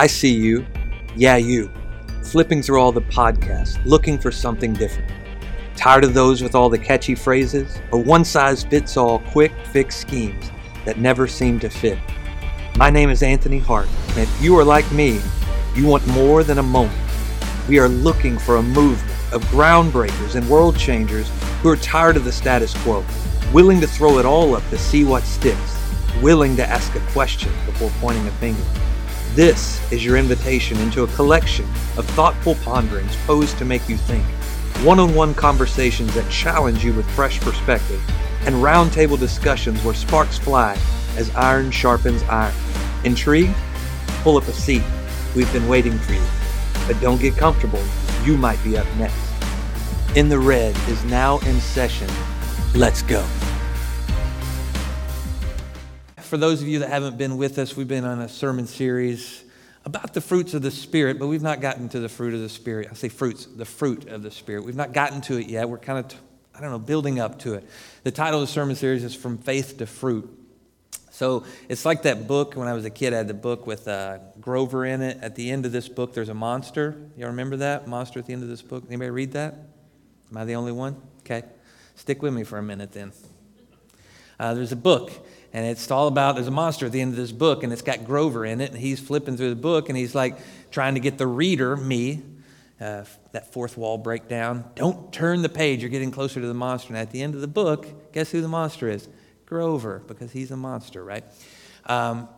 I see you, yeah, you, flipping through all the podcasts, looking for something different. Tired of those with all the catchy phrases or one size fits all quick fix schemes that never seem to fit? My name is Anthony Hart, and if you are like me, you want more than a moment. We are looking for a movement of groundbreakers and world changers who are tired of the status quo, willing to throw it all up to see what sticks, willing to ask a question before pointing a finger. This is your invitation into a collection of thoughtful ponderings posed to make you think, one on one conversations that challenge you with fresh perspective, and roundtable discussions where sparks fly as iron sharpens iron. Intrigued? Pull up a seat. We've been waiting for you. But don't get comfortable, you might be up next. In the Red is now in session. Let's go. For those of you that haven't been with us, we've been on a sermon series about the fruits of the Spirit, but we've not gotten to the fruit of the Spirit. I say fruits, the fruit of the Spirit. We've not gotten to it yet. We're kind of, I don't know, building up to it. The title of the sermon series is From Faith to Fruit. So it's like that book when I was a kid. I had the book with uh, Grover in it. At the end of this book, there's a monster. Y'all remember that monster at the end of this book? Anybody read that? Am I the only one? Okay, stick with me for a minute then. Uh, there's a book, and it's all about there's a monster at the end of this book, and it's got Grover in it, and he's flipping through the book, and he's like trying to get the reader, me, uh, that fourth wall breakdown. Don't turn the page. You're getting closer to the monster. And at the end of the book, guess who the monster is? Grover, because he's a monster, right? Um,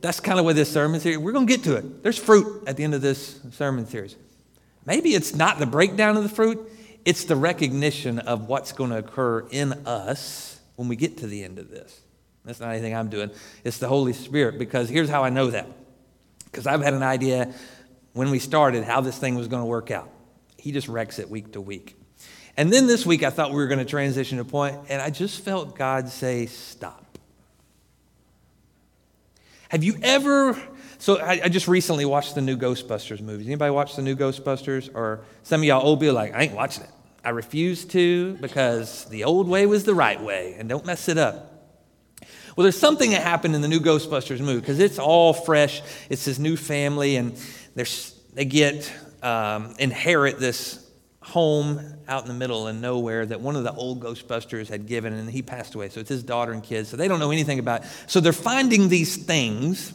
that's kind of what this sermon series. We're going to get to it. There's fruit at the end of this sermon series. Maybe it's not the breakdown of the fruit. It's the recognition of what's going to occur in us when we get to the end of this. That's not anything I'm doing. It's the Holy Spirit because here's how I know that. Because I've had an idea when we started how this thing was going to work out. He just wrecks it week to week. And then this week I thought we were going to transition to point, and I just felt God say, stop. Have you ever so I, I, just recently watched the new Ghostbusters movies. Anybody watch the new Ghostbusters? Or some of y'all old be like, I ain't watching it. I refuse to because the old way was the right way, and don't mess it up. Well, there's something that happened in the new Ghostbusters movie because it's all fresh. It's this new family, and they get um, inherit this home out in the middle of nowhere that one of the old Ghostbusters had given, and he passed away. So it's his daughter and kids. So they don't know anything about. It. So they're finding these things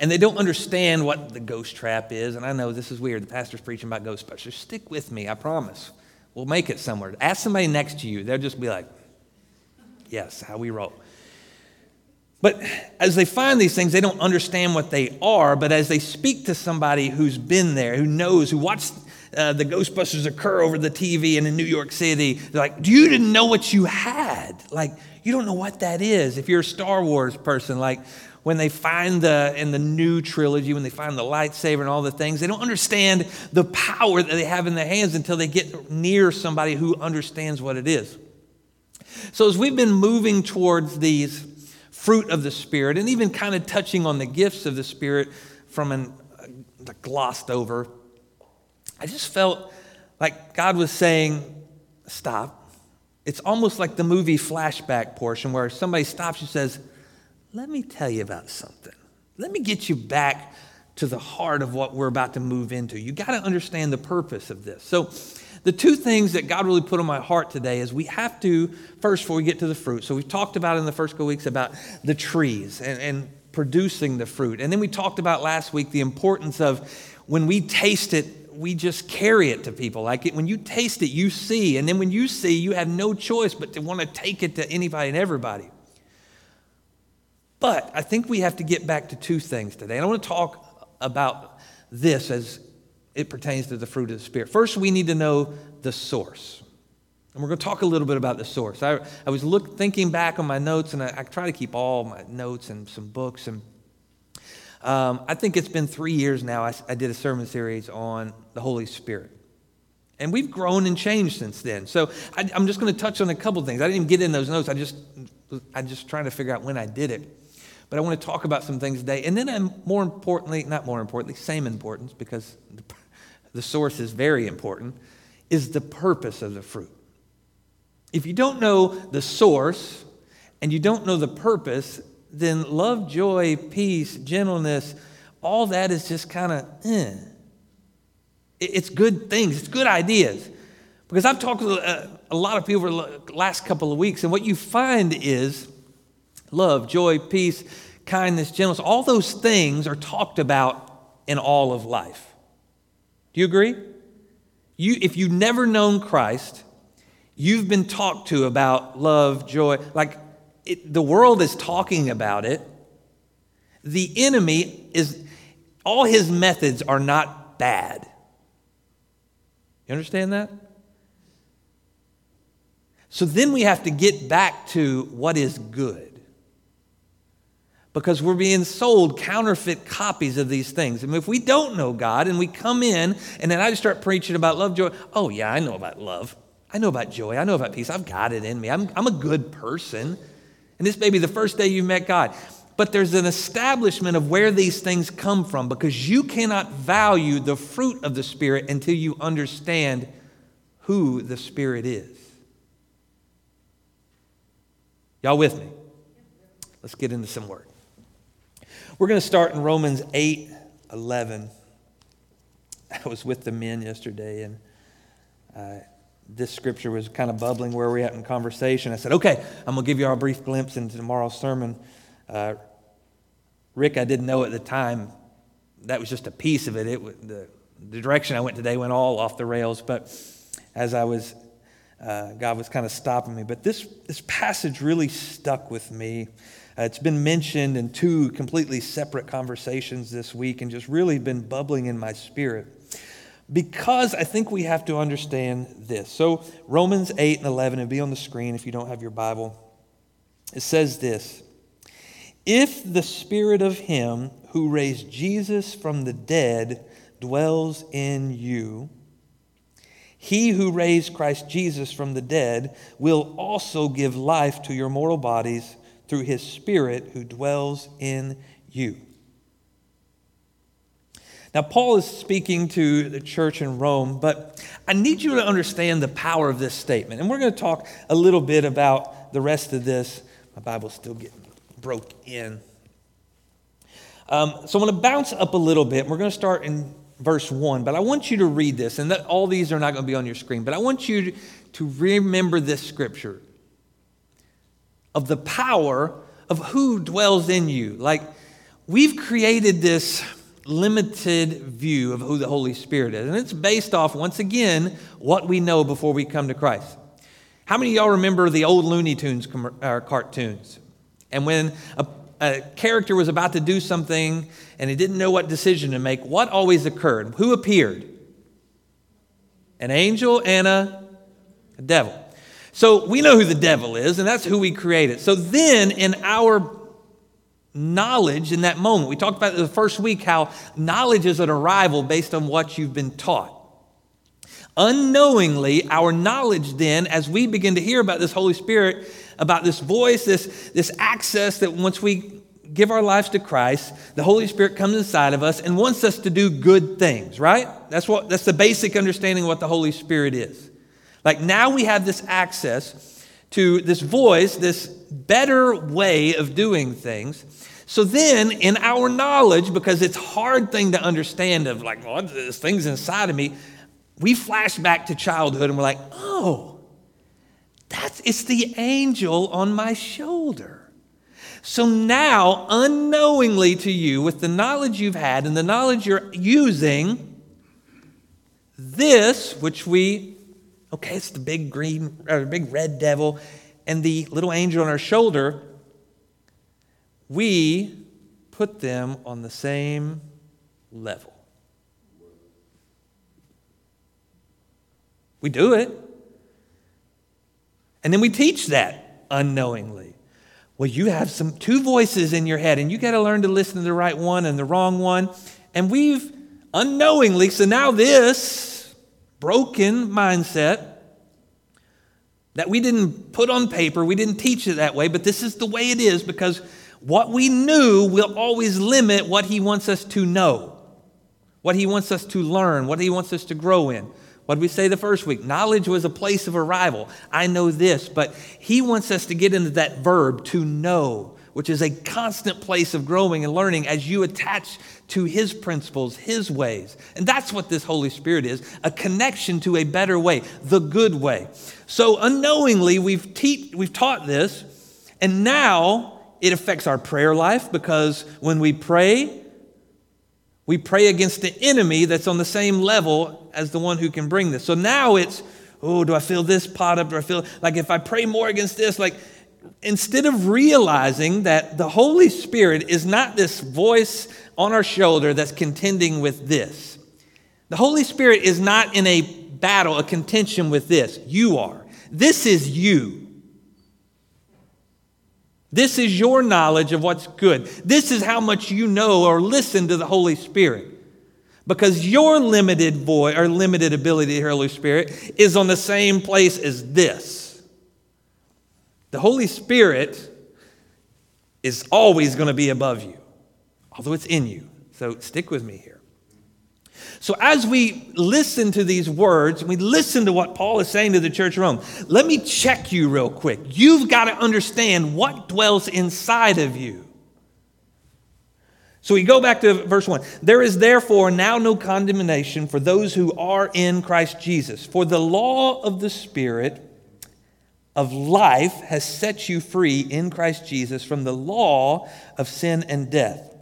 and they don't understand what the ghost trap is. And I know this is weird. The pastor's preaching about Ghostbusters. Stick with me, I promise. We'll make it somewhere. Ask somebody next to you. They'll just be like, yes, how we roll. But as they find these things, they don't understand what they are. But as they speak to somebody who's been there, who knows, who watched uh, the Ghostbusters occur over the TV and in New York City, they're like, you didn't know what you had. Like, you don't know what that is. If you're a Star Wars person, like, when they find the, in the new trilogy, when they find the lightsaber and all the things, they don't understand the power that they have in their hands until they get near somebody who understands what it is. So, as we've been moving towards these fruit of the Spirit and even kind of touching on the gifts of the Spirit from an uh, glossed over, I just felt like God was saying, Stop. It's almost like the movie flashback portion where somebody stops and says, let me tell you about something. Let me get you back to the heart of what we're about to move into. You got to understand the purpose of this. So, the two things that God really put on my heart today is we have to, first, before we get to the fruit. So, we've talked about in the first couple weeks about the trees and, and producing the fruit. And then we talked about last week the importance of when we taste it, we just carry it to people. Like it, when you taste it, you see. And then when you see, you have no choice but to want to take it to anybody and everybody. But I think we have to get back to two things today. And I want to talk about this as it pertains to the fruit of the Spirit. First, we need to know the source. And we're going to talk a little bit about the source. I, I was look, thinking back on my notes, and I, I try to keep all my notes and some books. And um, I think it's been three years now. I, I did a sermon series on the Holy Spirit. And we've grown and changed since then. So I, am just going to touch on a couple things. I didn't even get in those notes. I just, I just trying to figure out when I did it. But I want to talk about some things today. And then, I'm more importantly, not more importantly, same importance, because the, the source is very important, is the purpose of the fruit. If you don't know the source and you don't know the purpose, then love, joy, peace, gentleness, all that is just kind of, eh. It's good things, it's good ideas. Because I've talked with a, a lot of people the last couple of weeks, and what you find is love, joy, peace, kindness, gentleness, all those things are talked about in all of life. Do you agree? You, if you've never known Christ, you've been talked to about love, joy. Like it, the world is talking about it. The enemy is, all his methods are not bad. You understand that? So then we have to get back to what is good. Because we're being sold counterfeit copies of these things. I mean, if we don't know God and we come in and then I just start preaching about love, joy, oh, yeah, I know about love. I know about joy. I know about peace. I've got it in me. I'm, I'm a good person. And this may be the first day you met God. But there's an establishment of where these things come from because you cannot value the fruit of the Spirit until you understand who the Spirit is. Y'all with me? Let's get into some work. We're going to start in Romans 8 11. I was with the men yesterday, and uh, this scripture was kind of bubbling where we're at in conversation. I said, okay, I'm going to give you all a brief glimpse into tomorrow's sermon. Uh, Rick, I didn't know at the time that was just a piece of it. it the, the direction I went today went all off the rails, but as I was, uh, God was kind of stopping me. But this, this passage really stuck with me. Uh, it's been mentioned in two completely separate conversations this week and just really been bubbling in my spirit because I think we have to understand this. So, Romans 8 and 11, it'll be on the screen if you don't have your Bible. It says this if the spirit of him who raised Jesus from the dead dwells in you, he who raised Christ Jesus from the dead will also give life to your mortal bodies through his spirit who dwells in you. Now, Paul is speaking to the church in Rome, but I need you to understand the power of this statement. And we're going to talk a little bit about the rest of this. My Bible's still getting broke in. Um, so I'm going to bounce up a little bit. We're going to start in verse 1, but I want you to read this, and that, all these are not going to be on your screen, but I want you to, to remember this scripture of the power of who dwells in you. Like, we've created this limited view of who the Holy Spirit is, and it's based off, once again, what we know before we come to Christ. How many of y'all remember the old Looney Tunes com- uh, cartoons? And when a, a character was about to do something and he didn't know what decision to make, what always occurred? Who appeared? An angel and a, a devil. So we know who the devil is, and that's who we created. So then, in our knowledge in that moment, we talked about the first week how knowledge is an arrival based on what you've been taught. Unknowingly, our knowledge then, as we begin to hear about this Holy Spirit, about this voice, this, this access that once we give our lives to Christ, the Holy Spirit comes inside of us and wants us to do good things, right? That's what that's the basic understanding of what the Holy Spirit is. Like now we have this access to this voice, this better way of doing things. So then, in our knowledge, because it's hard thing to understand of like, well, this thing's inside of me, we flash back to childhood and we're like, oh, that's it's the angel on my shoulder. So now, unknowingly to you, with the knowledge you've had and the knowledge you're using, this, which we, okay, it's the big green, or big red devil, and the little angel on our shoulder, we put them on the same level. We do it. And then we teach that unknowingly. Well, you have some two voices in your head, and you got to learn to listen to the right one and the wrong one. And we've unknowingly, so now this broken mindset that we didn't put on paper, we didn't teach it that way, but this is the way it is because what we knew will always limit what He wants us to know, what He wants us to learn, what He wants us to grow in. What did we say the first week? Knowledge was a place of arrival. I know this, but he wants us to get into that verb to know, which is a constant place of growing and learning as you attach to His principles, His ways. And that's what this Holy Spirit is a connection to a better way, the good way. So unknowingly, we've, te- we've taught this, and now it affects our prayer life because when we pray, we pray against the enemy that's on the same level as the one who can bring this. So now it's, oh, do I feel this pot up? Do I feel like if I pray more against this, like, instead of realizing that the Holy Spirit is not this voice on our shoulder that's contending with this, the Holy Spirit is not in a battle, a contention with this. You are. This is you. This is your knowledge of what's good. This is how much you know or listen to the Holy Spirit. Because your limited voice or limited ability to Holy Spirit is on the same place as this. The Holy Spirit is always going to be above you, although it's in you. So stick with me here. So, as we listen to these words, we listen to what Paul is saying to the church of Rome, let me check you real quick. You've got to understand what dwells inside of you. So we go back to verse 1. There is therefore now no condemnation for those who are in Christ Jesus. For the law of the Spirit of life has set you free in Christ Jesus from the law of sin and death.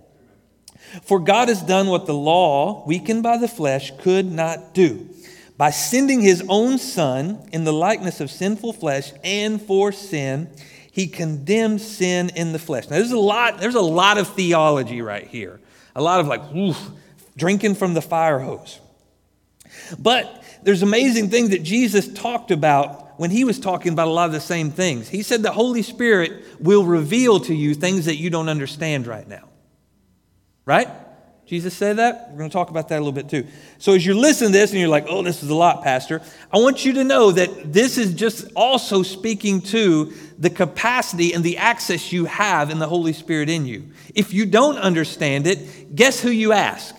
For God has done what the law, weakened by the flesh, could not do. By sending his own Son in the likeness of sinful flesh and for sin, he condemned sin in the flesh. Now, there's a lot, there's a lot of theology right here. A lot of like, oof, drinking from the fire hose. But there's amazing things that Jesus talked about when he was talking about a lot of the same things. He said the Holy Spirit will reveal to you things that you don't understand right now. Right? Jesus said that? We're going to talk about that a little bit too. So, as you're listening to this and you're like, oh, this is a lot, Pastor, I want you to know that this is just also speaking to the capacity and the access you have in the Holy Spirit in you. If you don't understand it, guess who you ask?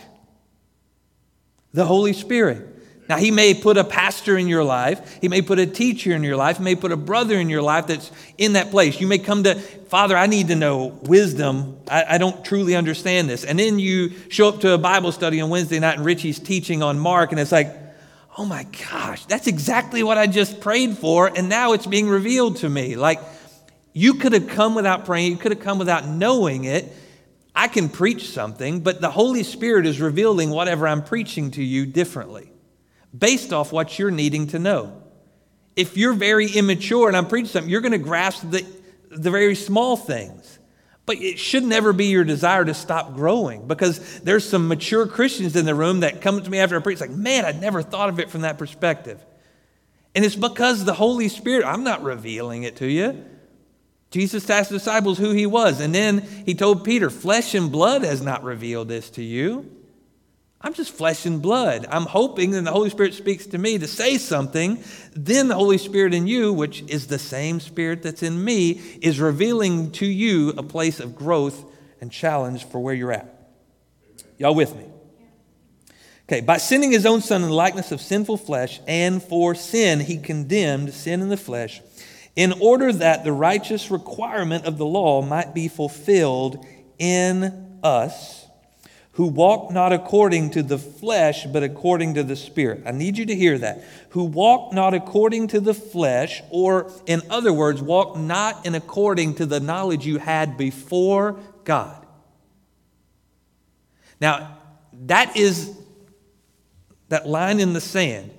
The Holy Spirit. Now, he may put a pastor in your life. He may put a teacher in your life. He may put a brother in your life that's in that place. You may come to, Father, I need to know wisdom. I, I, don't truly understand this. And then you show up to a Bible study on Wednesday night and Richie's teaching on Mark, and it's like, oh my gosh, that's exactly what I just prayed for, and now it's being revealed to me. Like, you could have come without praying, you could have come without knowing it. I can preach something, but the Holy Spirit is revealing whatever I'm preaching to you differently based off what you're needing to know. If you're very immature and I'm preaching something, you're going to grasp the, the very small things. But it should never be your desire to stop growing because there's some mature Christians in the room that come to me after I preach, like, man, I never thought of it from that perspective. And it's because the Holy Spirit, I'm not revealing it to you. Jesus asked the disciples who he was, and then he told Peter, Flesh and blood has not revealed this to you. I'm just flesh and blood. I'm hoping that the Holy Spirit speaks to me to say something. Then the Holy Spirit in you, which is the same Spirit that's in me, is revealing to you a place of growth and challenge for where you're at. Y'all with me? Okay, by sending his own son in the likeness of sinful flesh, and for sin, he condemned sin in the flesh, in order that the righteous requirement of the law might be fulfilled in us who walk not according to the flesh, but according to the Spirit. I need you to hear that. Who walk not according to the flesh, or in other words, walk not in according to the knowledge you had before God. Now, that is that line in the sand.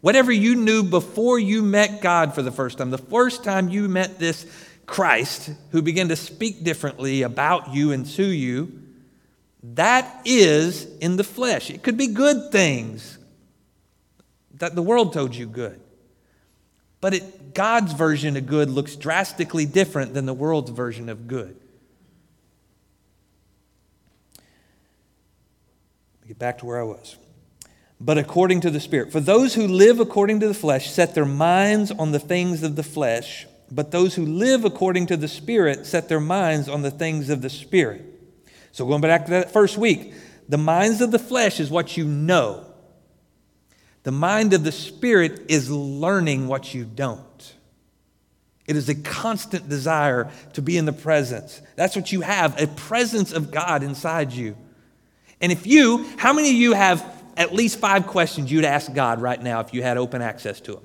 Whatever you knew before you met God for the first time, the first time you met this Christ who began to speak differently about you and to you, that is in the flesh. It could be good things that the world told you good. But it, God's version of good looks drastically different than the world's version of good. Get back to where I was. But according to the Spirit. For those who live according to the flesh set their minds on the things of the flesh, but those who live according to the Spirit set their minds on the things of the Spirit. So, going back to that first week, the minds of the flesh is what you know, the mind of the spirit is learning what you don't. It is a constant desire to be in the presence. That's what you have a presence of God inside you. And if you, how many of you have at least five questions you'd ask God right now if you had open access to Him?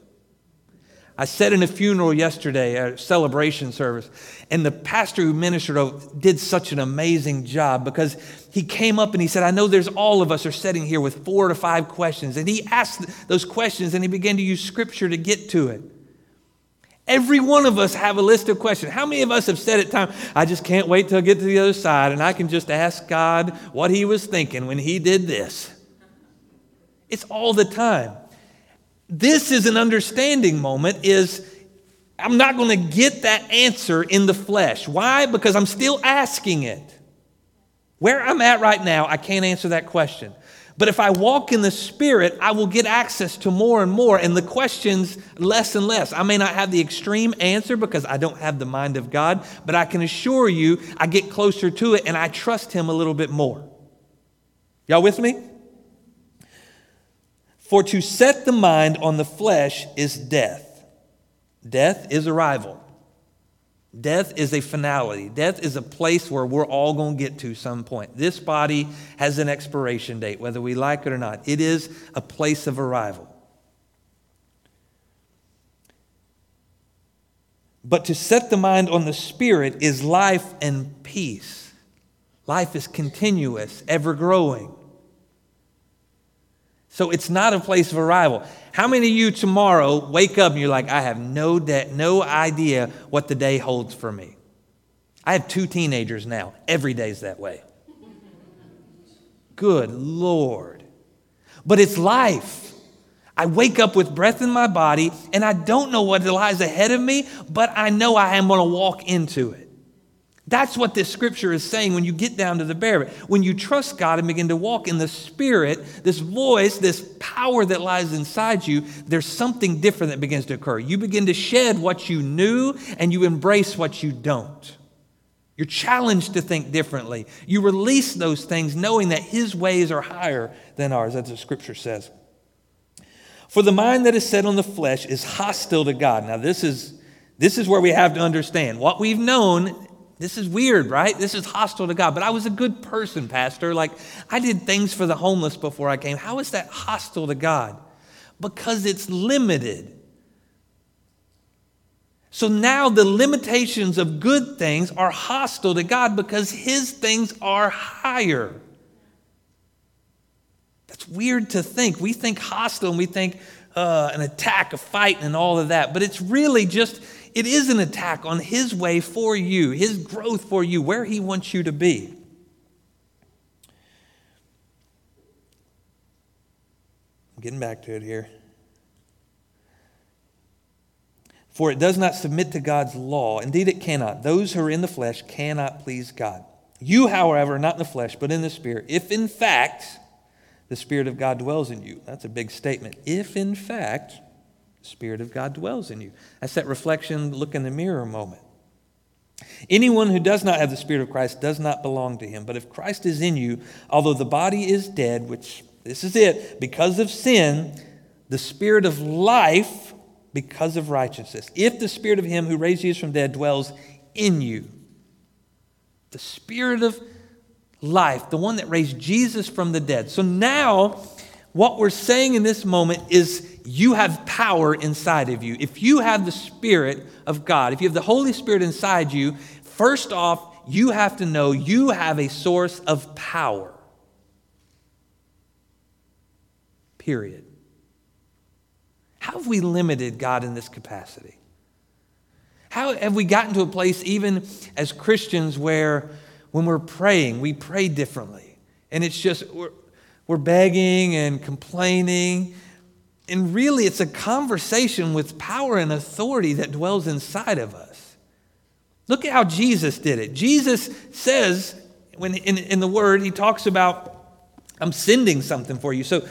I said in a funeral yesterday, a celebration service, and the pastor who ministered did such an amazing job because he came up and he said, I know there's all of us are sitting here with four to five questions. And he asked those questions and he began to use scripture to get to it. Every one of us have a list of questions. How many of us have said at time, I just can't wait till I get to the other side and I can just ask God what he was thinking when he did this? It's all the time this is an understanding moment is I'm not going to get that answer in the flesh. Why? Because I'm still asking it. Where I'm at right now, I can't answer that question. But if I walk in the Spirit, I will get access to more and more, and the questions less and less. I may not have the extreme answer because I don't have the mind of God, but I can assure you I get closer to it and I trust Him a little bit more. Y'all with me? For to set the mind on the flesh is death. Death is arrival. Death is a finality. Death is a place where we're all going to get to some point. This body has an expiration date, whether we like it or not. It is a place of arrival. But to set the mind on the Spirit is life and peace. Life is continuous, ever growing. So it's not a place of arrival. How many of you tomorrow wake up and you're like, I have no, de- no idea what the day holds for me? I have two teenagers now. Every day's that way. Good Lord. But it's life. I wake up with breath in my body and I don't know what lies ahead of me, but I know I am going to walk into it. That's what this scripture is saying when you get down to the bare of it. When you trust God and begin to walk in the Spirit, this voice, this power that lies inside you, there's something different that begins to occur. You begin to shed what you knew and you embrace what you don't. You're challenged to think differently. You release those things knowing that His ways are higher than ours, as the scripture says. For the mind that is set on the flesh is hostile to God. Now, this is, this is where we have to understand. What we've known this is weird, right? This is hostile to God. But I was a good person, Pastor. Like, I did things for the homeless before I came. How is that hostile to God? Because it's limited. So now the limitations of good things are hostile to God because His things are higher. That's weird to think. We think hostile and we think uh, an attack, a fight, and all of that. But it's really just it is an attack on His way for you, His growth for you, where He wants you to be. I'm getting back to it here. For it does not submit to God's law. Indeed, it cannot. Those who are in the flesh cannot please God. You, however, are not in the flesh, but in the Spirit, if in fact the Spirit of God dwells in you. That's a big statement. If in fact Spirit of God dwells in you. That's that reflection, look in the mirror moment. Anyone who does not have the Spirit of Christ does not belong to him. But if Christ is in you, although the body is dead, which this is it, because of sin, the Spirit of life because of righteousness. If the Spirit of him who raised Jesus from the dead dwells in you, the Spirit of life, the one that raised Jesus from the dead. So now, what we're saying in this moment is you have power inside of you. If you have the Spirit of God, if you have the Holy Spirit inside you, first off, you have to know you have a source of power. Period. How have we limited God in this capacity? How have we gotten to a place, even as Christians, where when we're praying, we pray differently? And it's just, we're, we're begging and complaining and really, it's a conversation with power and authority that dwells inside of us. Look at how Jesus did it. Jesus says, when in, in the Word, he talks about, I'm sending something for you. So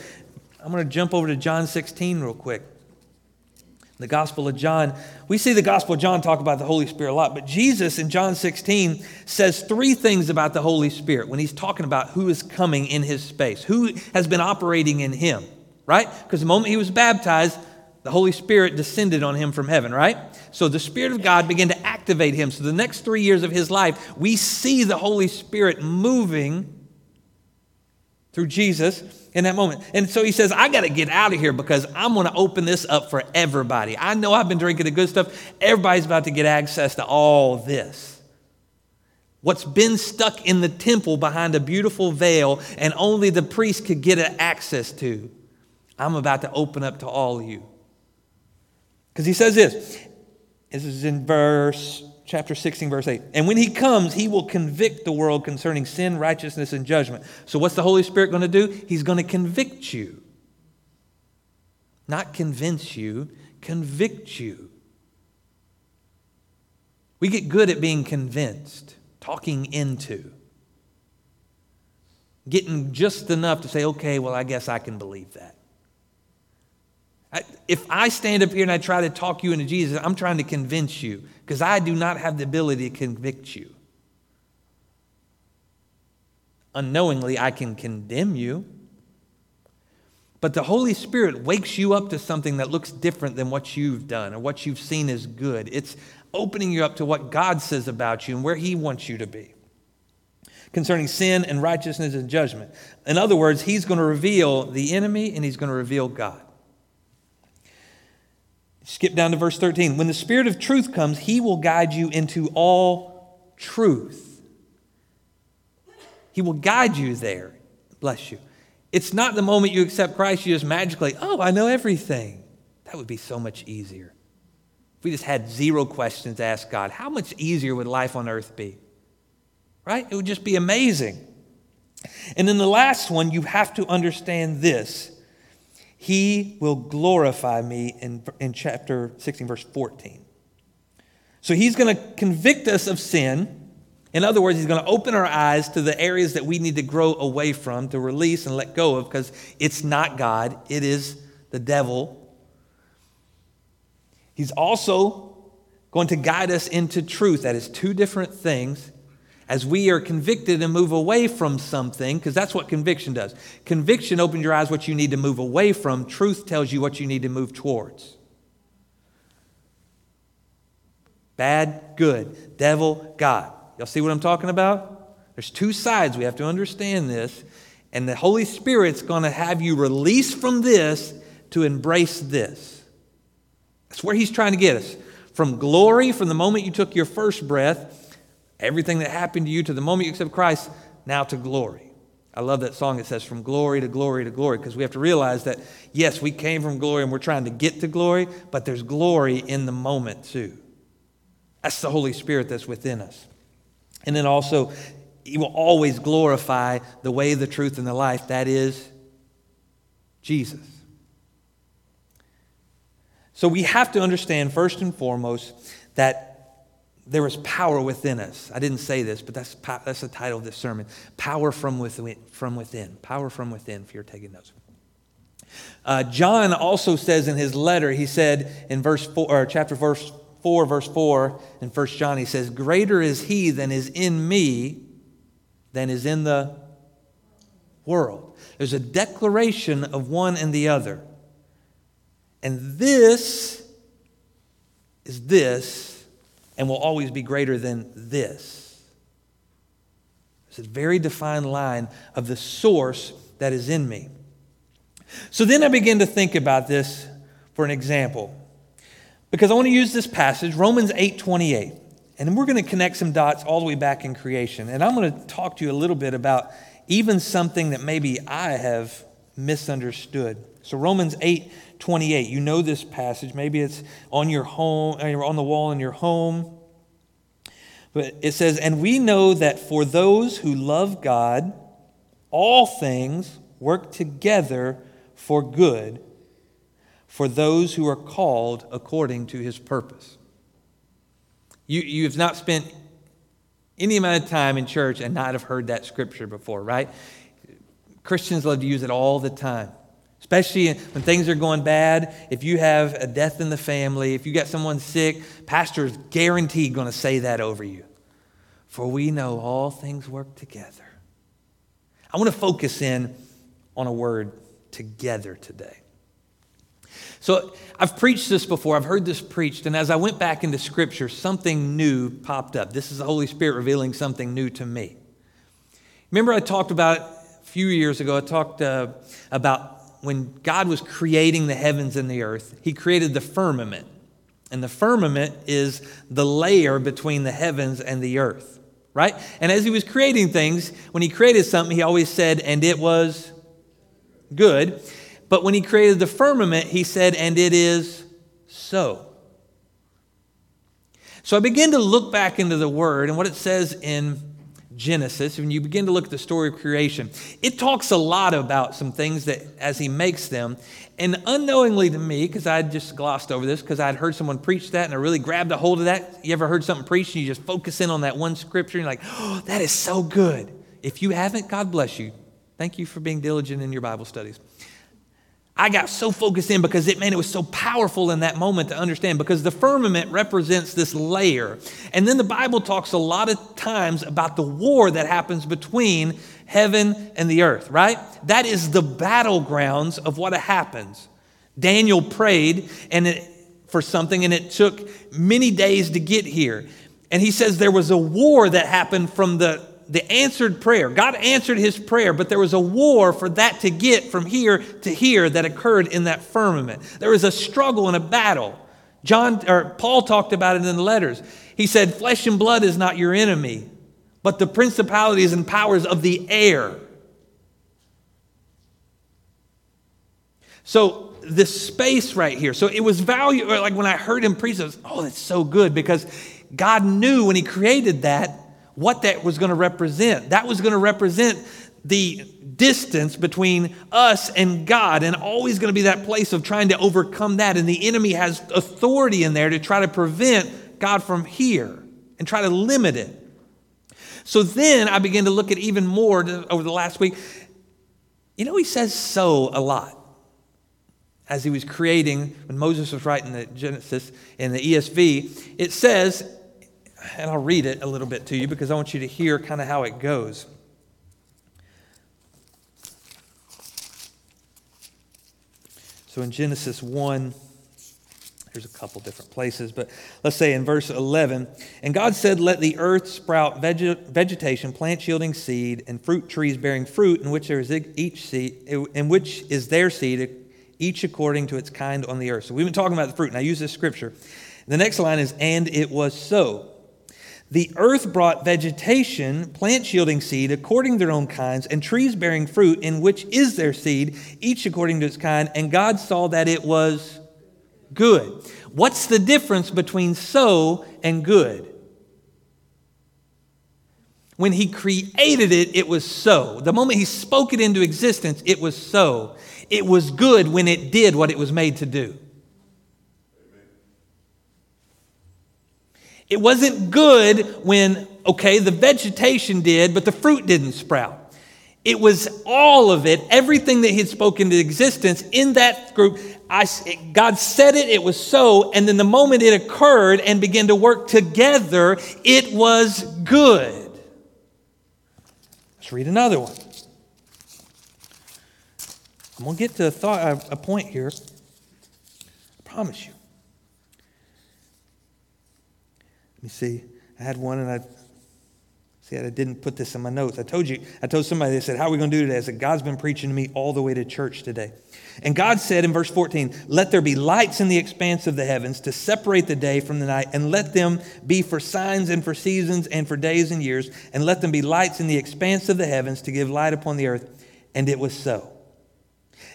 I'm going to jump over to John 16 real quick. The Gospel of John. We see the Gospel of John talk about the Holy Spirit a lot, but Jesus in John 16 says three things about the Holy Spirit when he's talking about who is coming in his space, who has been operating in him right? Because the moment he was baptized, the Holy Spirit descended on him from heaven, right? So the Spirit of God began to activate him. So the next three years of his life, we see the Holy Spirit moving through Jesus in that moment. And so he says, I got to get out of here because I'm going to open this up for everybody. I know I've been drinking the good stuff. Everybody's about to get access to all this. What's been stuck in the temple behind a beautiful veil and only the priest could get access to, I'm about to open up to all of you. Because he says this. This is in verse chapter 16 verse 8. And when he comes, he will convict the world concerning sin, righteousness and judgment. So what's the Holy Spirit going to do? He's going to convict you. Not convince you, convict you. We get good at being convinced, talking into, getting just enough to say, okay, well, I guess I can believe that. If I stand up here and I try to talk you into Jesus, I'm trying to convince you because I do not have the ability to convict you. Unknowingly, I can condemn you. But the Holy Spirit wakes you up to something that looks different than what you've done or what you've seen as good. It's opening you up to what God says about you and where He wants you to be concerning sin and righteousness and judgment. In other words, He's going to reveal the enemy and He's going to reveal God. Skip down to verse 13. When the Spirit of truth comes, he will guide you into all truth. He will guide you there. Bless you. It's not the moment you accept Christ, you just magically, oh, I know everything. That would be so much easier. If we just had zero questions to ask God, how much easier would life on earth be? Right? It would just be amazing. And then the last one, you have to understand this he will glorify me in, in chapter 16, verse 14. So he's going to convict us of sin. In other words, he's going to open our eyes to the areas that we need to grow away from, to release and let go of, because it's not God, it is the devil. He's also going to guide us into truth. That is two different things as we are convicted and move away from something, because that's what conviction does. Conviction opens your eyes what you need to move away from, truth tells you what you need to move towards. Bad, good, devil, God. Y'all see what I'm talking about? There's two sides. We have to understand this. And the Holy Spirit's going to have you release from this to embrace this. That's where He's trying to get us. From glory, from the moment you took your first breath, Everything that happened to you to the moment you accept Christ, now to glory. I love that song. It says, From glory to glory to glory, because we have to realize that, yes, we came from glory and we're trying to get to glory, but there's glory in the moment too. That's the Holy Spirit that's within us. And then also, He will always glorify the way, the truth, and the life. That is Jesus. So we have to understand, first and foremost, that there is power within us. I didn't say this, but that's, that's the title of this sermon. Power from within. From within. Power from within, if you're taking notes. Uh, John also says in his letter, he said in verse four, or chapter verse 4, verse 4, in 1 John, he says, Greater is he than is in me than is in the world. There's a declaration of one and the other. And this is this and will always be greater than this. It's a very defined line of the source that is in me. So then I begin to think about this for an example. Because I want to use this passage, Romans 8 28. And we're going to connect some dots all the way back in creation. And I'm going to talk to you a little bit about even something that maybe I have misunderstood. So Romans 8 28. You know this passage. Maybe it's on your home, uh, on the wall in your home. But it says, And we know that for those who love God, all things work together for good for those who are called according to his purpose. You, you have not spent any amount of time in church and not have heard that scripture before, right? Christians love to use it all the time. Especially when things are going bad, if you have a death in the family, if you got someone sick, pastor is guaranteed going to say that over you. For we know all things work together. I want to focus in on a word together today. So I've preached this before, I've heard this preached, and as I went back into Scripture, something new popped up. This is the Holy Spirit revealing something new to me. Remember, I talked about few years ago, I talked uh, about when God was creating the heavens and the earth, He created the firmament. And the firmament is the layer between the heavens and the earth, right? And as He was creating things, when He created something, He always said, and it was good. But when he created the firmament, he said, and it is so. So I begin to look back into the word and what it says in Genesis, when you begin to look at the story of creation, it talks a lot about some things that as he makes them. And unknowingly to me, because I just glossed over this, because I'd heard someone preach that and I really grabbed a hold of that. You ever heard something preached and you just focus in on that one scripture and you're like, oh, that is so good. If you haven't, God bless you. Thank you for being diligent in your Bible studies. I got so focused in because it, man, it was so powerful in that moment to understand because the firmament represents this layer. And then the Bible talks a lot of times about the war that happens between heaven and the earth, right? That is the battlegrounds of what happens. Daniel prayed and it, for something and it took many days to get here. And he says there was a war that happened from the the answered prayer. God answered his prayer, but there was a war for that to get from here to here that occurred in that firmament. There was a struggle and a battle. John or Paul talked about it in the letters. He said, "Flesh and blood is not your enemy, but the principalities and powers of the air." So this space right here. So it was value. Like when I heard him preach, I was, "Oh, that's so good," because God knew when He created that what that was going to represent. That was going to represent the distance between us and God, and always going to be that place of trying to overcome that. And the enemy has authority in there to try to prevent God from here and try to limit it. So then I began to look at even more over the last week. You know, he says so a lot as he was creating, when Moses was writing the Genesis in the ESV, it says and I'll read it a little bit to you because I want you to hear kind of how it goes. So in Genesis 1, there's a couple different places, but let's say in verse 11, and God said, Let the earth sprout vegetation, plants yielding seed, and fruit trees bearing fruit, in which there is each seed, in which is their seed, each according to its kind on the earth. So we've been talking about the fruit, and I use this scripture. The next line is, And it was so. The earth brought vegetation, plants yielding seed according to their own kinds, and trees bearing fruit, in which is their seed, each according to its kind. And God saw that it was good. What's the difference between so and good? When he created it, it was so. The moment he spoke it into existence, it was so. It was good when it did what it was made to do. It wasn't good when, okay, the vegetation did, but the fruit didn't sprout. It was all of it, everything that He had spoken to existence in that group. I, God said it, it was so, and then the moment it occurred and began to work together, it was good. Let's read another one. I'm going to get to a, thought, a point here. I promise you. Me see. I had one and I see I didn't put this in my notes. I told you, I told somebody, they said, How are we going to do today? I said, God's been preaching to me all the way to church today. And God said in verse 14, Let there be lights in the expanse of the heavens to separate the day from the night, and let them be for signs and for seasons and for days and years, and let them be lights in the expanse of the heavens to give light upon the earth. And it was so.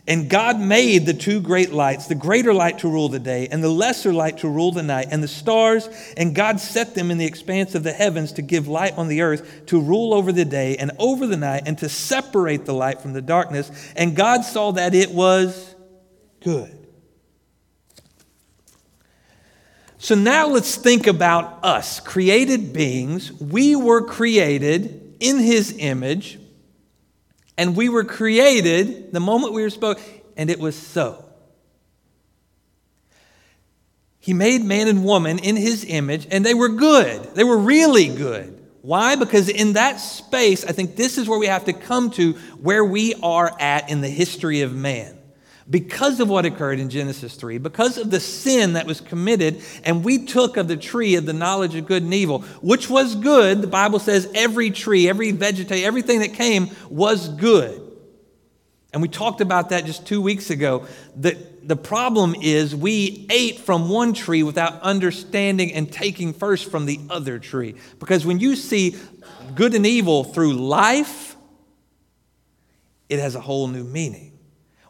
And God made the two great lights, the greater light to rule the day, and the lesser light to rule the night, and the stars, and God set them in the expanse of the heavens to give light on the earth, to rule over the day and over the night, and to separate the light from the darkness. And God saw that it was good. So now let's think about us, created beings. We were created in His image and we were created the moment we were spoke, and it was so. He made man and woman in his image, and they were good. They were really good. Why? Because in that space, I think this is where we have to come to where we are at in the history of man. Because of what occurred in Genesis 3, because of the sin that was committed, and we took of the tree of the knowledge of good and evil, which was good. The Bible says every tree, every vegetation, everything that came was good. And we talked about that just two weeks ago. The, the problem is we ate from one tree without understanding and taking first from the other tree. Because when you see good and evil through life, it has a whole new meaning.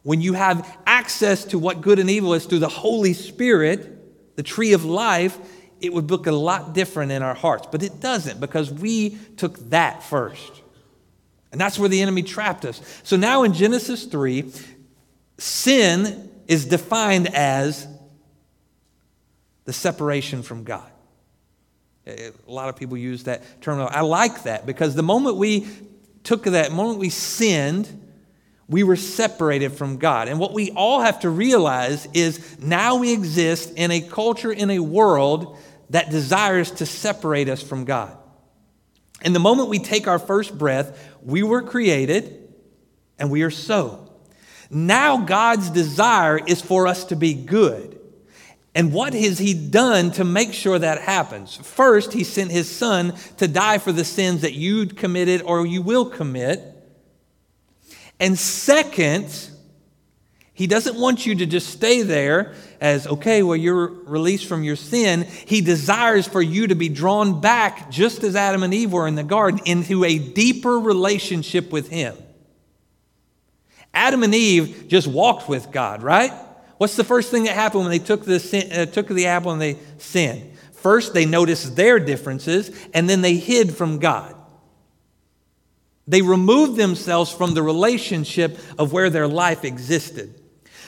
When you have access to what good and evil is through the Holy Spirit, the tree of life, it would look a lot different in our hearts. But it doesn't because we took that first. And that's where the enemy trapped us. So now in Genesis 3, sin is defined as the separation from God. A lot of people use that term. I like that because the moment we took that, moment we sinned, we were separated from God. And what we all have to realize is now we exist in a culture, in a world that desires to separate us from God. And the moment we take our first breath, we were created and we are so. Now God's desire is for us to be good. And what has He done to make sure that happens? First, He sent His Son to die for the sins that you committed or you will commit. And second, He doesn't want you to just stay there as, okay, well, you're released from your sin. He desires for you to be drawn back, just as Adam and Eve were in the garden, into a deeper relationship with Him. Adam and Eve just walked with God, right? What's the first thing that happened when they took the, sin, uh, took the apple and they sinned? First, they noticed their differences, and then they hid from God. They removed themselves from the relationship of where their life existed.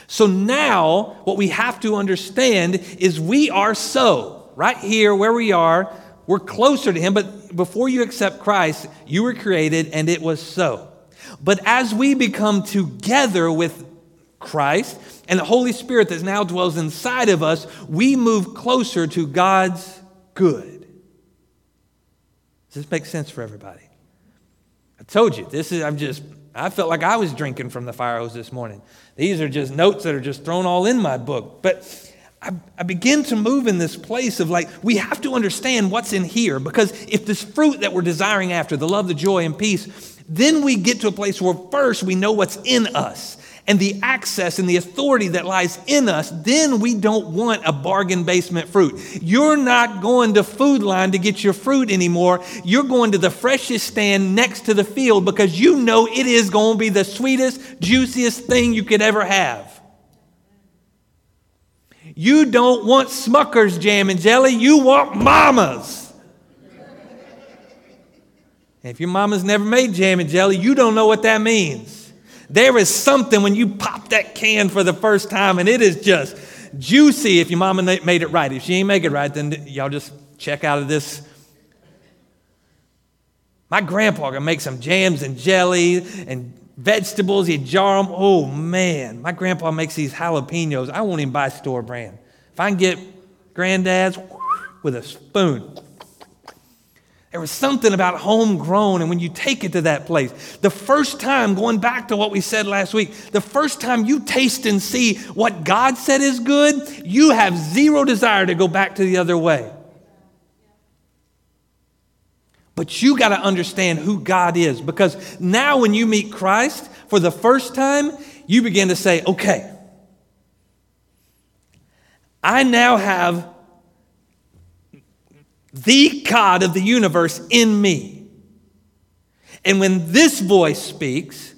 So now, what we have to understand is we are so, right here where we are, we're closer to Him, but before you accept Christ, you were created and it was so. But as we become together with Christ and the Holy Spirit that now dwells inside of us, we move closer to God's good. Does this make sense for everybody? I told you, this is, I'm just, I felt like I was drinking from the fire hose this morning. These are just notes that are just thrown all in my book. But I, I begin to move in this place of like, we have to understand what's in here because if this fruit that we're desiring after, the love, the joy, and peace, then we get to a place where first we know what's in us and the access and the authority that lies in us, then we don't want a bargain basement fruit. You're not going to Food Lion to get your fruit anymore. You're going to the freshest stand next to the field because you know it is going to be the sweetest, juiciest thing you could ever have. You don't want Smucker's jam and jelly, you want Mama's. if your mama's never made jam and jelly, you don't know what that means. There is something when you pop that can for the first time and it is just juicy if your mama made it right. If she ain't make it right, then y'all just check out of this. My grandpa can make some jams and jelly and vegetables. He'd jar them. Oh man, my grandpa makes these jalapenos. I won't even buy store brand. If I can get granddad's with a spoon, there was something about homegrown, and when you take it to that place, the first time, going back to what we said last week, the first time you taste and see what God said is good, you have zero desire to go back to the other way. But you got to understand who God is because now when you meet Christ for the first time, you begin to say, okay, I now have the God of the universe in me. And when this voice speaks,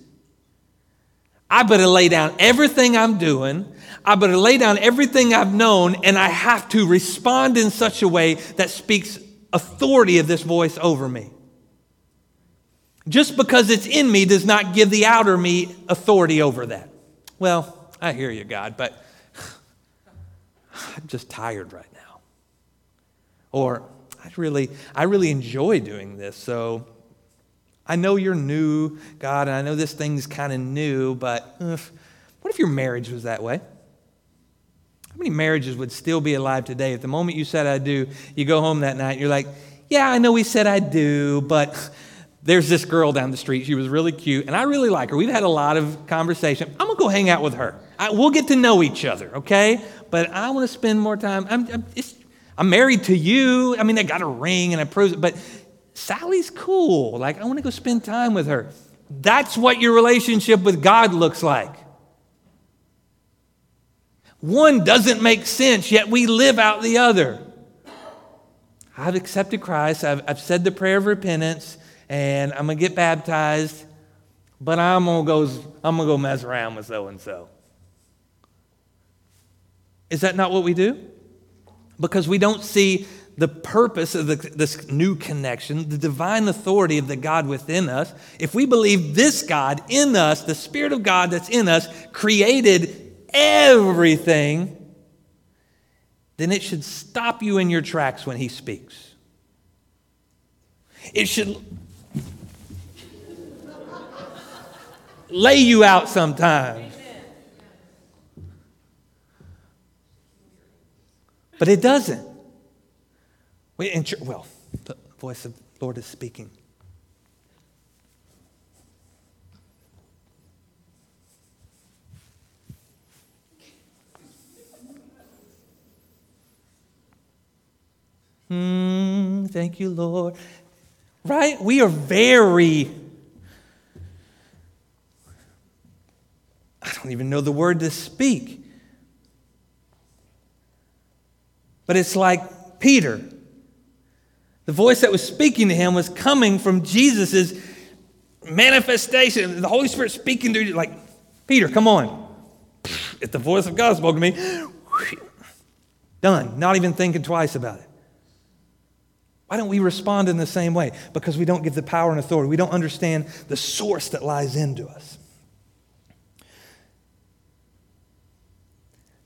I better lay down everything I'm doing. I better lay down everything I've known, and I have to respond in such a way that speaks authority of this voice over me. Just because it's in me does not give the outer me authority over that. Well, I hear you, God, but I'm just tired right now. Or I really, I really enjoy doing this. So I know you're new, God, and I know this thing's kind of new, but what if your marriage was that way? How many marriages would still be alive today if the moment you said I do, you go home that night and you're like, yeah, I know we said I do, but there's this girl down the street. She was really cute, and I really like her. We've had a lot of conversation. I'm going to go hang out with her. I, we'll get to know each other, okay? But I want to spend more time. I'm, I'm, I'm married to you. I mean, I got a ring and prove it, but Sally's cool. Like, I want to go spend time with her. That's what your relationship with God looks like. One doesn't make sense, yet we live out the other. I've accepted Christ, I've, I've said the prayer of repentance, and I'm going to get baptized, but I'm going to go, I'm going to go mess around with so and so. Is that not what we do? Because we don't see the purpose of the, this new connection, the divine authority of the God within us. If we believe this God in us, the Spirit of God that's in us, created everything, then it should stop you in your tracks when he speaks. It should lay you out sometimes. But it doesn't. Well, the voice of the Lord is speaking. Mm, thank you, Lord. Right? We are very, I don't even know the word to speak. But it's like Peter. The voice that was speaking to him was coming from Jesus' manifestation. The Holy Spirit speaking you, like, Peter, come on. If the voice of God spoke to me, done. Not even thinking twice about it. Why don't we respond in the same way? Because we don't give the power and authority. We don't understand the source that lies into us.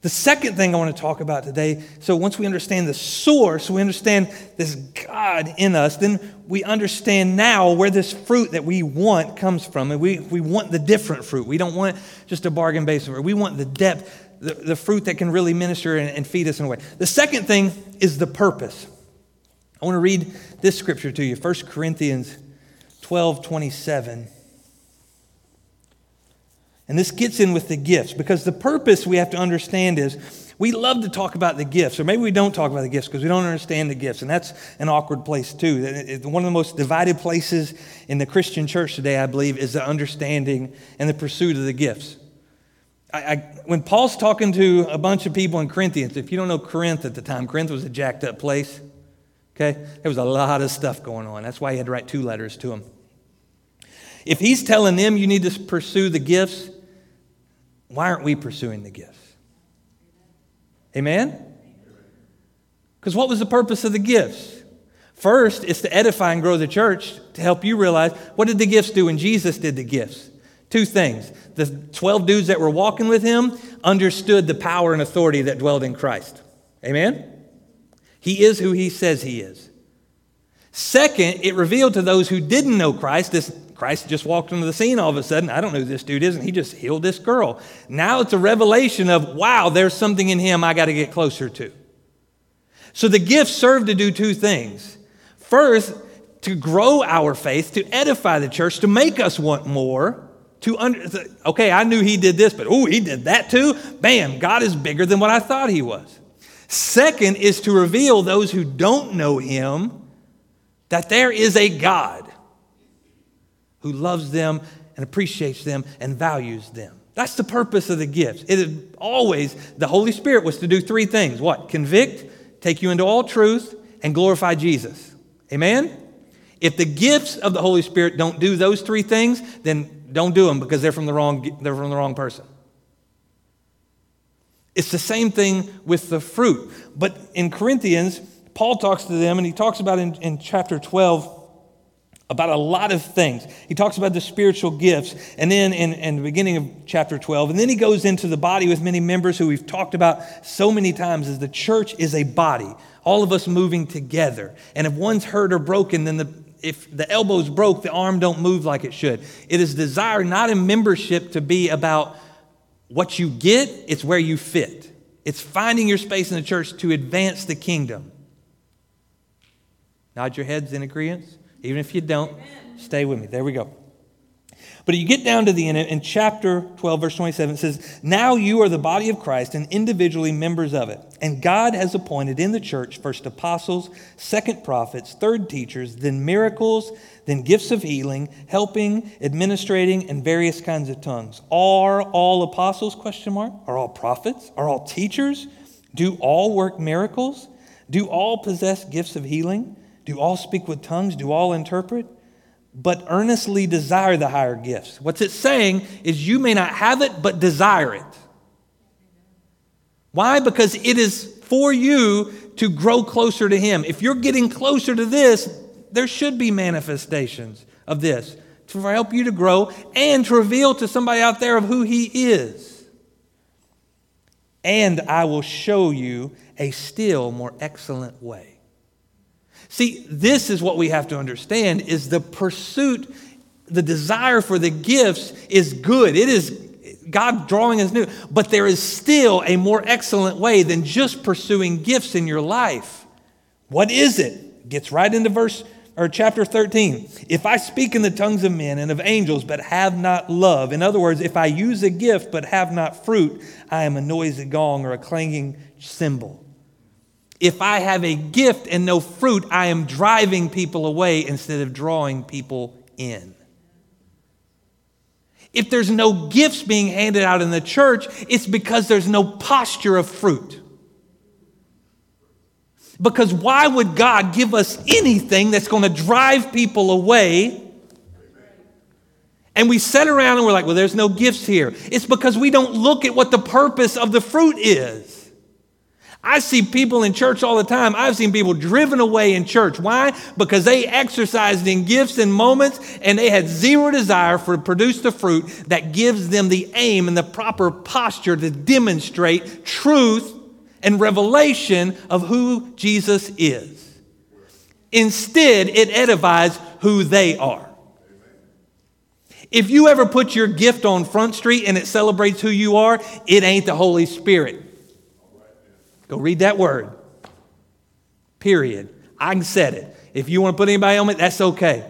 The second thing I want to talk about today so, once we understand the source, we understand this God in us, then we understand now where this fruit that we want comes from. And we, we want the different fruit. We don't want just a bargain basement. We want the depth, the, the fruit that can really minister and, and feed us in a way. The second thing is the purpose. I want to read this scripture to you 1 Corinthians 12 27. And this gets in with the gifts because the purpose we have to understand is we love to talk about the gifts, or maybe we don't talk about the gifts because we don't understand the gifts. And that's an awkward place, too. One of the most divided places in the Christian church today, I believe, is the understanding and the pursuit of the gifts. I, I, when Paul's talking to a bunch of people in Corinthians, if you don't know Corinth at the time, Corinth was a jacked up place. Okay? There was a lot of stuff going on. That's why he had to write two letters to them. If he's telling them you need to pursue the gifts, why aren't we pursuing the gifts? Amen? Because what was the purpose of the gifts? First, it's to edify and grow the church to help you realize what did the gifts do when Jesus did the gifts? Two things. The 12 dudes that were walking with him understood the power and authority that dwelled in Christ. Amen? He is who he says he is. Second, it revealed to those who didn't know Christ, this Christ just walked into the scene all of a sudden. I don't know who this dude is, and he just healed this girl. Now it's a revelation of, wow, there's something in him I got to get closer to. So the gifts serve to do two things. First, to grow our faith, to edify the church, to make us want more. To under, okay, I knew he did this, but oh, he did that too. Bam, God is bigger than what I thought he was. Second is to reveal those who don't know him that there is a God who loves them and appreciates them and values them. That's the purpose of the gifts. It is always, the Holy Spirit was to do three things what? Convict, take you into all truth, and glorify Jesus. Amen? If the gifts of the Holy Spirit don't do those three things, then don't do them because they're from the wrong, they're from the wrong person. It's the same thing with the fruit. But in Corinthians, Paul talks to them, and he talks about in, in chapter 12 about a lot of things. He talks about the spiritual gifts, and then in, in the beginning of chapter 12, and then he goes into the body with many members who we've talked about so many times as the church is a body, all of us moving together. And if one's hurt or broken, then the if the elbow's broke, the arm don't move like it should. It is desire not in membership to be about what you get, it's where you fit. It's finding your space in the church to advance the kingdom. Nod your heads in agreement. Even if you don't, Amen. stay with me. There we go. But you get down to the end, in chapter 12, verse 27, it says, Now you are the body of Christ and individually members of it. And God has appointed in the church first apostles, second prophets, third teachers, then miracles, then gifts of healing, helping, administrating, and various kinds of tongues. Are all apostles? Question mark. Are all prophets? Are all teachers? Do all work miracles? Do all possess gifts of healing? Do all speak with tongues? Do all interpret? but earnestly desire the higher gifts. What's it saying is you may not have it, but desire it. Why? Because it is for you to grow closer to Him. If you're getting closer to this, there should be manifestations of this to help you to grow and to reveal to somebody out there of who He is. And I will show you a still more excellent way. See, this is what we have to understand is the pursuit, the desire for the gifts is good. It is God drawing us new, but there is still a more excellent way than just pursuing gifts in your life. What is it? Gets right into verse or chapter 13. If I speak in the tongues of men and of angels but have not love, in other words, if I use a gift but have not fruit, I am a noisy gong or a clanging cymbal. If I have a gift and no fruit, I am driving people away instead of drawing people in. If there's no gifts being handed out in the church, it's because there's no posture of fruit. Because why would God give us anything that's going to drive people away? And we sit around and we're like, well, there's no gifts here. It's because we don't look at what the purpose of the fruit is. I see people in church all the time. I've seen people driven away in church. Why? Because they exercised in gifts and moments and they had zero desire for to produce the fruit that gives them the aim and the proper posture to demonstrate truth and revelation of who Jesus is. Instead, it edifies who they are. If you ever put your gift on Front Street and it celebrates who you are, it ain't the Holy Spirit. Go read that word. Period. I said it. If you want to put anybody on it, that's okay.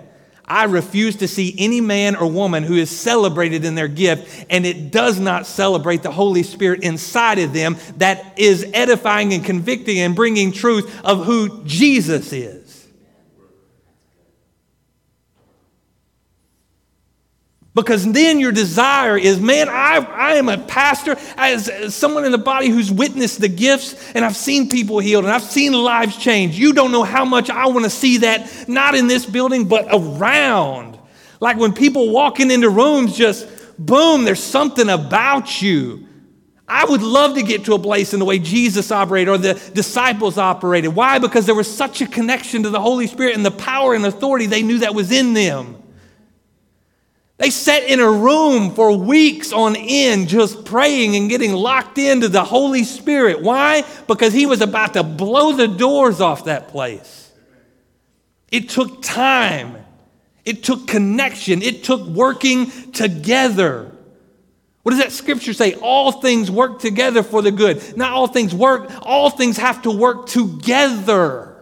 I refuse to see any man or woman who is celebrated in their gift and it does not celebrate the Holy Spirit inside of them that is edifying and convicting and bringing truth of who Jesus is. Because then your desire is, man, I, I am a pastor, as, as someone in the body who's witnessed the gifts, and I've seen people healed, and I've seen lives change. You don't know how much I want to see that, not in this building, but around. Like when people walking into rooms, just boom, there's something about you. I would love to get to a place in the way Jesus operated or the disciples operated. Why? Because there was such a connection to the Holy Spirit and the power and authority they knew that was in them. They sat in a room for weeks on end just praying and getting locked into the Holy Spirit. Why? Because he was about to blow the doors off that place. It took time, it took connection, it took working together. What does that scripture say? All things work together for the good. Not all things work, all things have to work together.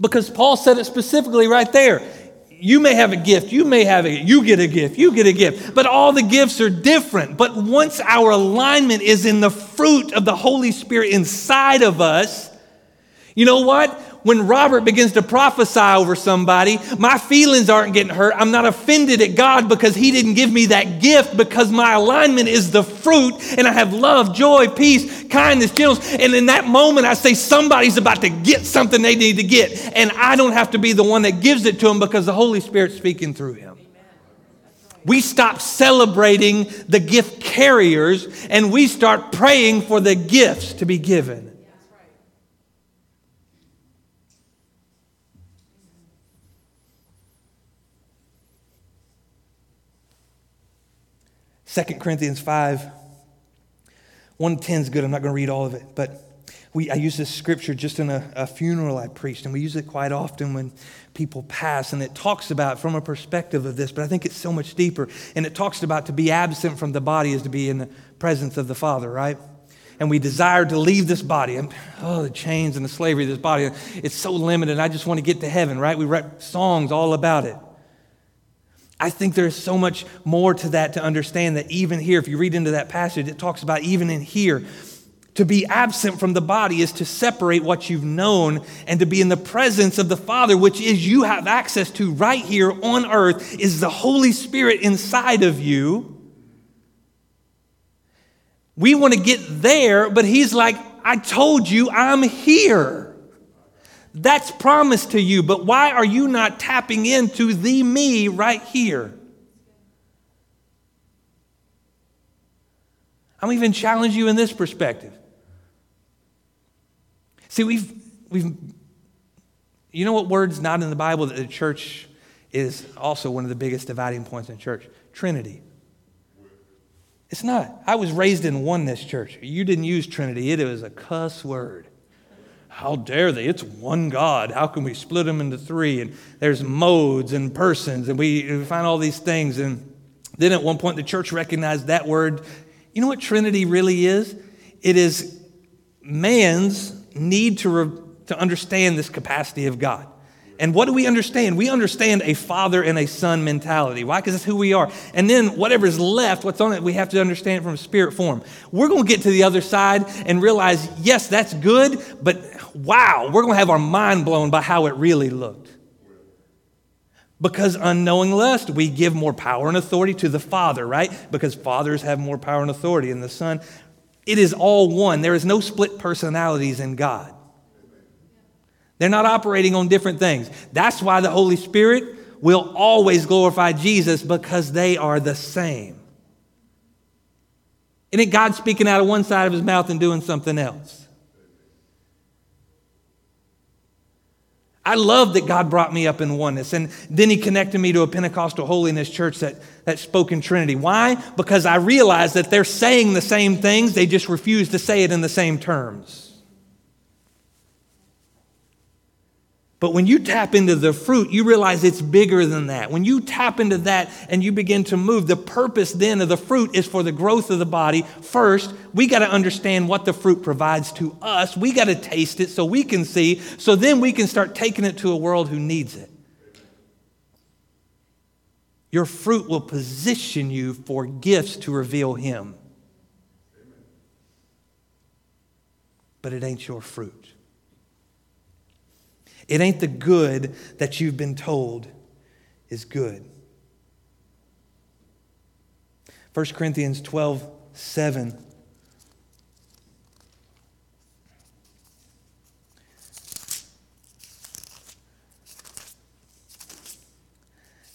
Because Paul said it specifically right there you may have a gift, you may have a, you get a gift, you get a gift, but all the gifts are different. But once our alignment is in the fruit of the Holy Spirit inside of us, you know what? When Robert begins to prophesy over somebody, my feelings aren't getting hurt. I'm not offended at God because He didn't give me that gift because my alignment is the fruit and I have love, joy, peace, kindness, gentleness. And in that moment, I say somebody's about to get something they need to get. And I don't have to be the one that gives it to them because the Holy Spirit's speaking through him. We stop celebrating the gift carriers and we start praying for the gifts to be given. 2 Corinthians 5, 110 is good. I'm not going to read all of it, but we, I use this scripture just in a, a, funeral I preached, and we use it quite often when people pass. And it talks about from a perspective of this, but I think it's so much deeper. And it talks about to be absent from the body is to be in the presence of the Father, right? And we desire to leave this body. And, oh, the chains and the slavery of this body. It's so limited. I just want to get to heaven, right? We write songs all about it. I think there's so much more to that to understand that even here, if you read into that passage, it talks about even in here, to be absent from the body is to separate what you've known and to be in the presence of the Father, which is you have access to right here on earth, is the Holy Spirit inside of you. We want to get there, but He's like, I told you I'm here. That's promised to you, but why are you not tapping into the me right here? I'm even challenge you in this perspective. See, we've, we've, you know what word's not in the Bible that the church is also one of the biggest dividing points in church? Trinity. It's not. I was raised in oneness church. You didn't use Trinity, it was a cuss word. How dare they? It's one God. How can we split them into three? And there's modes and persons, and we find all these things. And then at one point, the church recognized that word. You know what Trinity really is? It is man's need to, re- to understand this capacity of God. And what do we understand? We understand a father and a son mentality. Why? Because that's who we are. And then whatever's left, what's on it, we have to understand it from spirit form. We're going to get to the other side and realize, yes, that's good, but wow, we're going to have our mind blown by how it really looked. Because unknowing lust, we give more power and authority to the Father, right? Because fathers have more power and authority, and the Son. It is all one. There is no split personalities in God. They're not operating on different things. That's why the Holy Spirit will always glorify Jesus because they are the same. Isn't it God speaking out of one side of his mouth and doing something else? I love that God brought me up in oneness. And then He connected me to a Pentecostal holiness church that, that spoke in Trinity. Why? Because I realized that they're saying the same things, they just refuse to say it in the same terms. But when you tap into the fruit, you realize it's bigger than that. When you tap into that and you begin to move, the purpose then of the fruit is for the growth of the body. First, we got to understand what the fruit provides to us. We got to taste it so we can see, so then we can start taking it to a world who needs it. Your fruit will position you for gifts to reveal Him. But it ain't your fruit. It ain't the good that you've been told is good. 1 Corinthians 12, 7.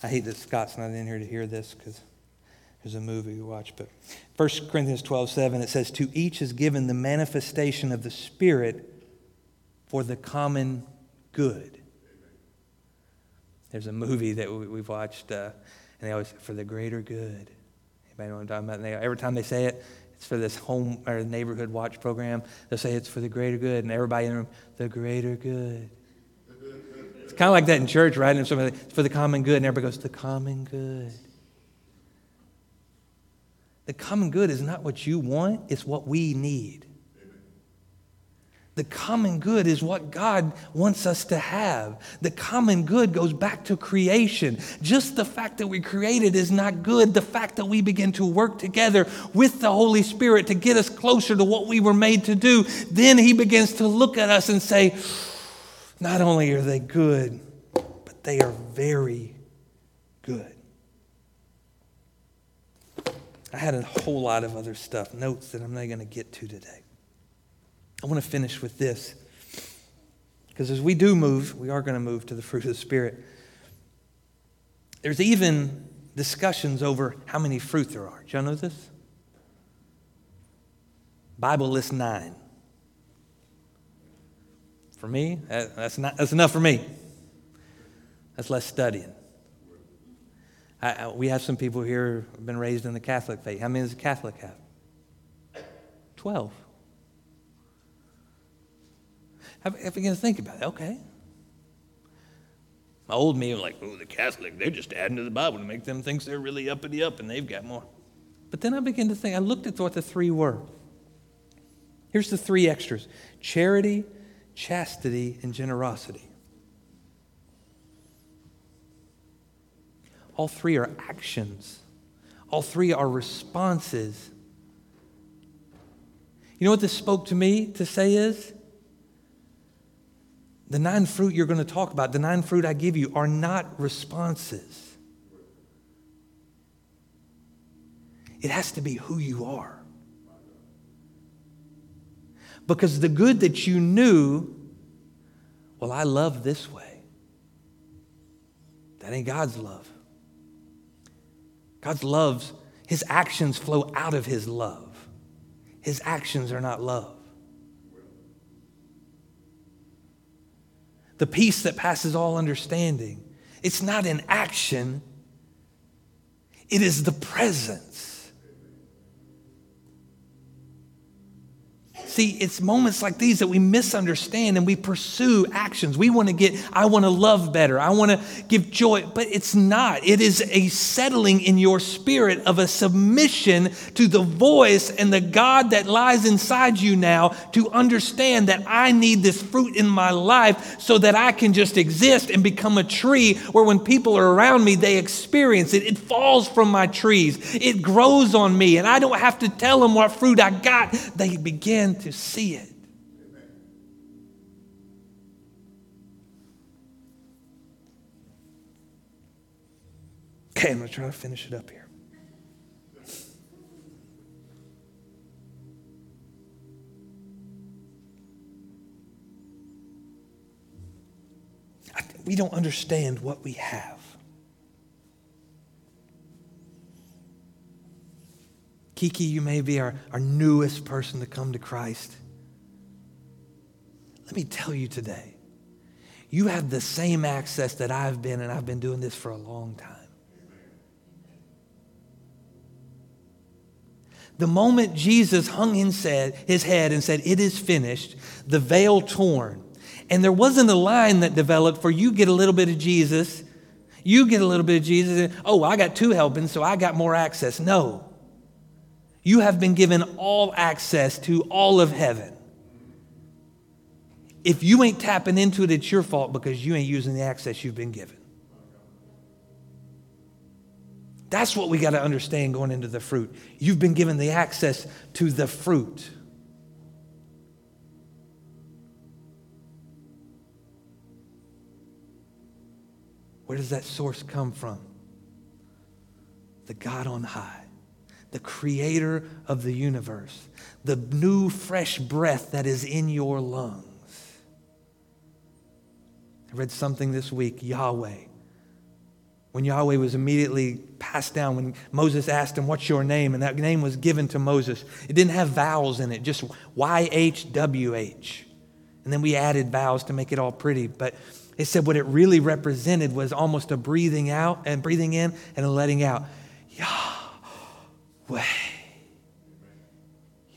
I hate that Scott's not in here to hear this because there's a movie we watch. But 1 Corinthians 12, 7, it says, To each is given the manifestation of the Spirit for the common good. There's a movie that we've watched, uh, and they always for the greater good. Anybody know what I'm talking about? They, every time they say it, it's for this home or neighborhood watch program. They'll say it's for the greater good, and everybody in the room, the greater good. It's kind of like that in church, right? And somebody, it's for the common good, and everybody goes, the common good. The common good is not what you want; it's what we need. The common good is what God wants us to have. The common good goes back to creation. Just the fact that we created is not good. The fact that we begin to work together with the Holy Spirit to get us closer to what we were made to do, then He begins to look at us and say, not only are they good, but they are very good. I had a whole lot of other stuff, notes that I'm not going to get to today. I want to finish with this. Because as we do move, we are going to move to the fruit of the Spirit. There's even discussions over how many fruit there are. Do y'all know this? Bible lists nine. For me, that's, not, that's enough for me. That's less studying. I, I, we have some people here who have been raised in the Catholic faith. How many does a Catholic have? Twelve. I, I began to think about it. Okay. My old me was like, oh, the Catholic, they're just adding to the Bible to make them think they're really uppity up and they've got more. But then I began to think, I looked at what the three were. Here's the three extras charity, chastity, and generosity. all three are actions, all three are responses. You know what this spoke to me to say is? The nine fruit you're going to talk about, the nine fruit I give you, are not responses. It has to be who you are. Because the good that you knew, well, I love this way. That ain't God's love. God's loves, his actions flow out of his love. His actions are not love. The peace that passes all understanding, it's not an action, it is the presence. See, it's moments like these that we misunderstand and we pursue actions. We want to get, I want to love better. I want to give joy, but it's not. It is a settling in your spirit of a submission to the voice and the God that lies inside you now to understand that I need this fruit in my life so that I can just exist and become a tree where when people are around me, they experience it. It falls from my trees, it grows on me, and I don't have to tell them what fruit I got. They begin to see it. Okay, I'm going to try to finish it up here. we don't understand what we have. Kiki, you may be our, our newest person to come to Christ. Let me tell you today, you have the same access that I've been, and I've been doing this for a long time. The moment Jesus hung his head and said, It is finished, the veil torn. And there wasn't a line that developed for you get a little bit of Jesus, you get a little bit of Jesus, and oh, I got two helpings, so I got more access. No. You have been given all access to all of heaven. If you ain't tapping into it, it's your fault because you ain't using the access you've been given. That's what we got to understand going into the fruit. You've been given the access to the fruit. Where does that source come from? The God on high the creator of the universe, the new, fresh breath that is in your lungs. I read something this week Yahweh. When Yahweh was immediately passed down, when Moses asked him, What's your name? And that name was given to Moses. It didn't have vowels in it, just YHWH. And then we added vowels to make it all pretty. But it said what it really represented was almost a breathing out and breathing in and a letting out. Yah way.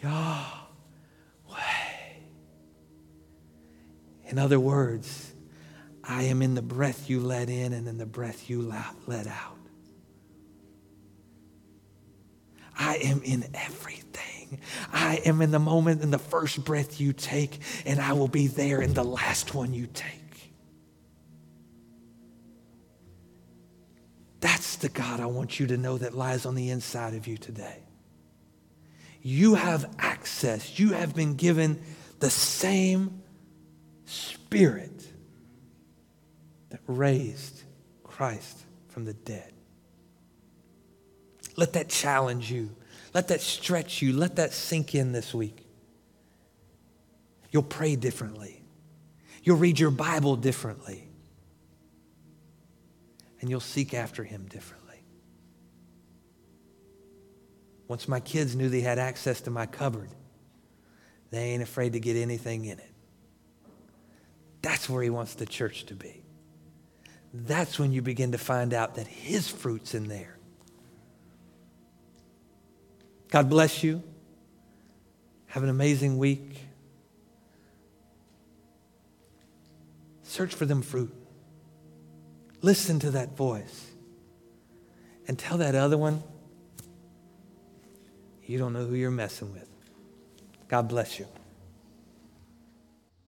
Yahweh. In other words, I am in the breath you let in and in the breath you let out. I am in everything. I am in the moment in the first breath you take, and I will be there in the last one you take. That's the God I want you to know that lies on the inside of you today. You have access, you have been given the same Spirit that raised Christ from the dead. Let that challenge you. Let that stretch you. Let that sink in this week. You'll pray differently. You'll read your Bible differently and you'll seek after him differently. Once my kids knew they had access to my cupboard, they ain't afraid to get anything in it. That's where he wants the church to be. That's when you begin to find out that his fruit's in there. God bless you. Have an amazing week. Search for them fruit. Listen to that voice. And tell that other one, you don't know who you're messing with. God bless you.